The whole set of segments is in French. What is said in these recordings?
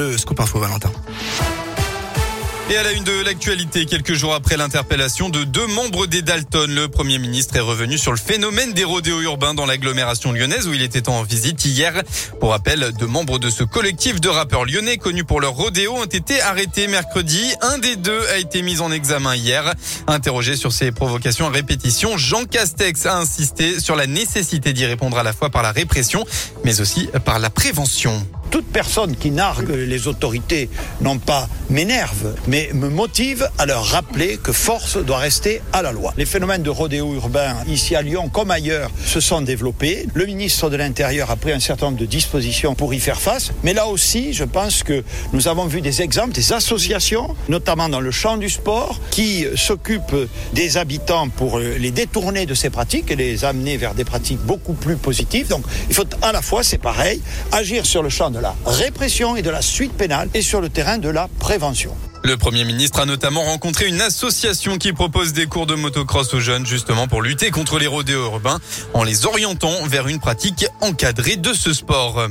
le scoop info Valentin. Et à la une de l'actualité, quelques jours après l'interpellation de deux membres des Dalton, le Premier ministre est revenu sur le phénomène des rodéos urbains dans l'agglomération lyonnaise où il était en visite hier. Pour rappel, deux membres de ce collectif de rappeurs lyonnais connus pour leur rodéo ont été arrêtés mercredi. Un des deux a été mis en examen hier. Interrogé sur ces provocations à répétition, Jean Castex a insisté sur la nécessité d'y répondre à la fois par la répression, mais aussi par la prévention toute personne qui nargue les autorités, non pas m'énerve, mais me motive à leur rappeler que force doit rester à la loi. Les phénomènes de rodéo urbain, ici à Lyon comme ailleurs, se sont développés. Le ministre de l'Intérieur a pris un certain nombre de dispositions pour y faire face. Mais là aussi, je pense que nous avons vu des exemples, des associations, notamment dans le champ du sport, qui s'occupent des habitants pour les détourner de ces pratiques et les amener vers des pratiques beaucoup plus positives. Donc, il faut à la fois, c'est pareil, agir sur le champ de la répression et de la suite pénale et sur le terrain de la prévention. Le Premier ministre a notamment rencontré une association qui propose des cours de motocross aux jeunes justement pour lutter contre les rodéos urbains en les orientant vers une pratique encadrée de ce sport.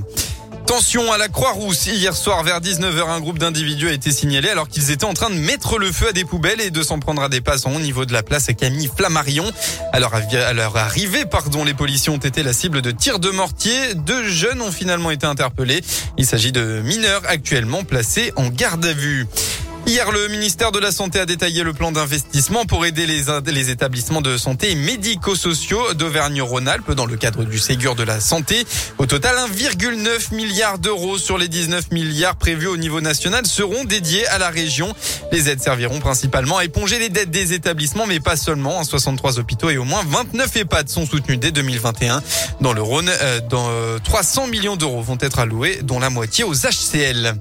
Attention à la Croix-Rousse. Hier soir, vers 19h, un groupe d'individus a été signalé alors qu'ils étaient en train de mettre le feu à des poubelles et de s'en prendre à des passants au niveau de la place Camille Flammarion. À leur arrivée, pardon, les policiers ont été la cible de tirs de mortier. Deux jeunes ont finalement été interpellés. Il s'agit de mineurs actuellement placés en garde à vue. Hier, le ministère de la Santé a détaillé le plan d'investissement pour aider les, les établissements de santé médico-sociaux d'Auvergne-Rhône-Alpes dans le cadre du Ségur de la Santé. Au total, 1,9 milliard d'euros sur les 19 milliards prévus au niveau national seront dédiés à la région. Les aides serviront principalement à éponger les dettes des établissements, mais pas seulement. 63 hôpitaux et au moins 29 EHPAD sont soutenus dès 2021. Dans le Rhône, euh, dans, 300 euh, millions d'euros vont être alloués, dont la moitié aux HCL.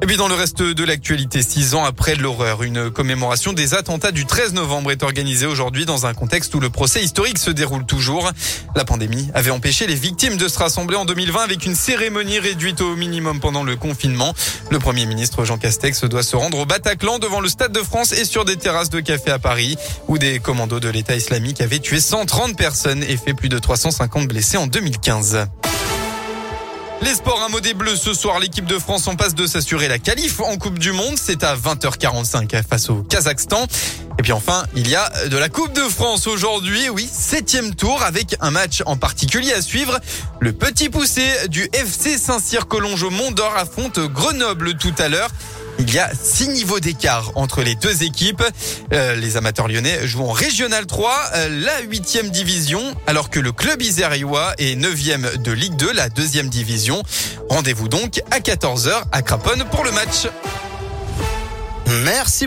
Et puis dans le reste de l'actualité, six ans après l'horreur, une commémoration des attentats du 13 novembre est organisée aujourd'hui dans un contexte où le procès historique se déroule toujours. La pandémie avait empêché les victimes de se rassembler en 2020 avec une cérémonie réduite au minimum pendant le confinement. Le Premier ministre Jean Castex doit se rendre au Bataclan devant le Stade de France et sur des terrasses de café à Paris où des commandos de l'État islamique avaient tué 130 personnes et fait plus de 350 blessés en 2015. Les sports, un mot des bleus ce soir. L'équipe de France en passe de s'assurer la qualif en Coupe du Monde. C'est à 20h45 face au Kazakhstan. Et puis enfin, il y a de la Coupe de France aujourd'hui. Oui, septième tour avec un match en particulier à suivre. Le petit poussé du FC Saint-Cyr-Collonges Mont d'Or affronte Grenoble tout à l'heure. Il y a six niveaux d'écart entre les deux équipes. Euh, les amateurs lyonnais jouent en Régional 3, euh, la huitième division, alors que le club isérois est neuvième de Ligue 2, la deuxième division. Rendez-vous donc à 14h à Craponne pour le match. Merci.